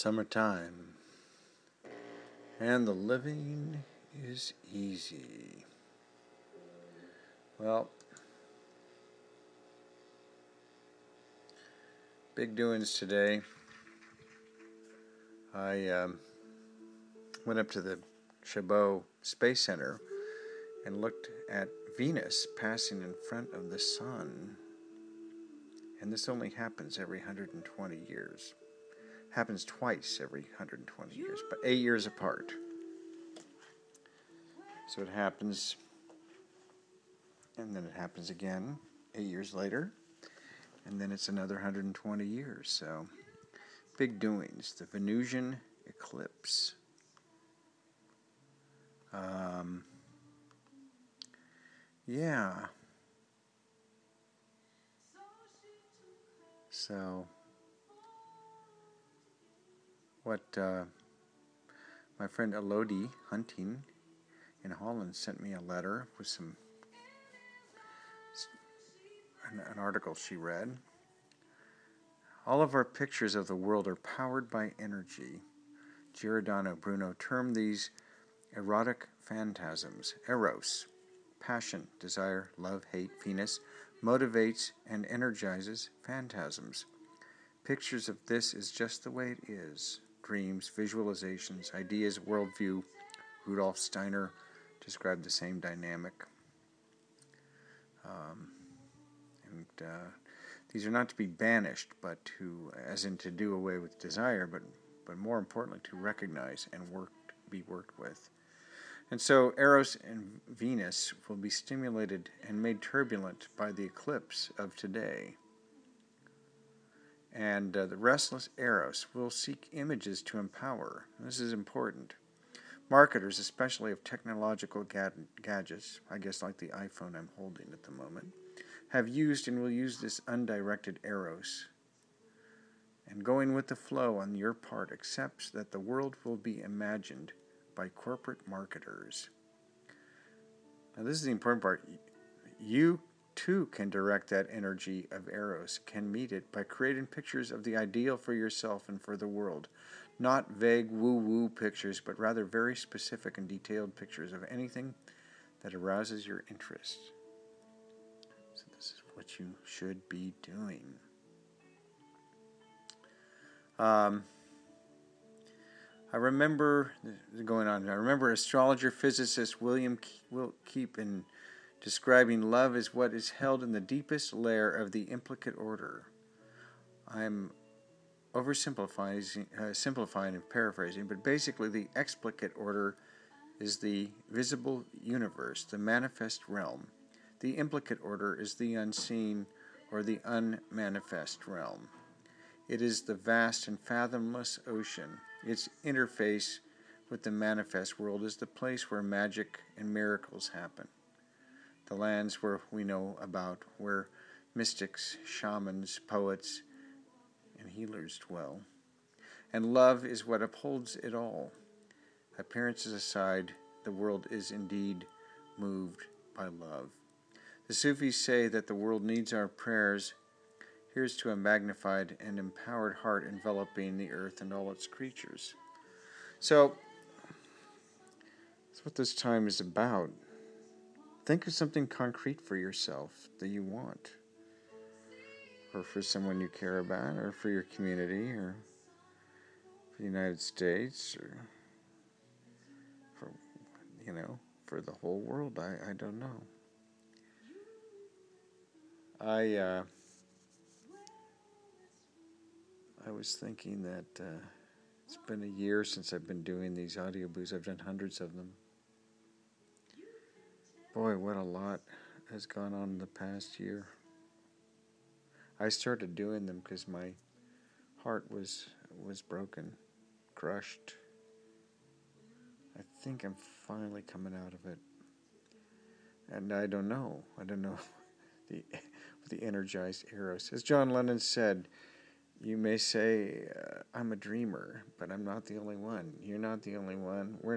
Summertime. And the living is easy. Well, big doings today. I um, went up to the Chabot Space Center and looked at Venus passing in front of the Sun. And this only happens every 120 years. Happens twice every 120 years, but eight years apart. So it happens, and then it happens again eight years later, and then it's another 120 years. So big doings. The Venusian eclipse. Um, yeah. So, what uh, my friend Elodie Hunting in Holland sent me a letter with some an, an article she read. All of our pictures of the world are powered by energy. Giordano Bruno termed these erotic phantasms, eros, passion, desire, love, hate, Venus, motivates and energizes phantasms. Pictures of this is just the way it is. Dreams, visualizations, ideas, worldview. Rudolf Steiner described the same dynamic. Um, and uh, these are not to be banished, but to, as in to do away with desire, but, but more importantly, to recognize and work, be worked with. And so Eros and Venus will be stimulated and made turbulent by the eclipse of today. And uh, the restless Eros will seek images to empower. This is important. Marketers, especially of technological gad- gadgets, I guess like the iPhone I'm holding at the moment, have used and will use this undirected Eros. And going with the flow on your part accepts that the world will be imagined by corporate marketers. Now, this is the important part. You too can direct that energy of Eros, can meet it by creating pictures of the ideal for yourself and for the world. Not vague woo woo pictures, but rather very specific and detailed pictures of anything that arouses your interest. So, this is what you should be doing. Um, I remember going on. I remember astrologer physicist William Keepin describing love as what is held in the deepest layer of the implicate order. I'm oversimplifying, uh, simplifying and paraphrasing, but basically the explicate order is the visible universe, the manifest realm. The implicate order is the unseen or the unmanifest realm. It is the vast and fathomless ocean its interface with the manifest world is the place where magic and miracles happen. The lands where we know about, where mystics, shamans, poets, and healers dwell. And love is what upholds it all. Appearances aside, the world is indeed moved by love. The Sufis say that the world needs our prayers Here's to a magnified and empowered heart enveloping the earth and all its creatures. So, that's what this time is about. Think of something concrete for yourself that you want, or for someone you care about, or for your community, or for the United States, or for, you know, for the whole world. I, I don't know. I, uh, I was thinking that uh, it's been a year since I've been doing these audio books. I've done hundreds of them. Boy, what a lot has gone on in the past year. I started doing them because my heart was was broken, crushed. I think I'm finally coming out of it, and I don't know. I don't know the the energized eros, as John Lennon said. You may say, uh, I'm a dreamer, but I'm not the only one. You're not the only one. We're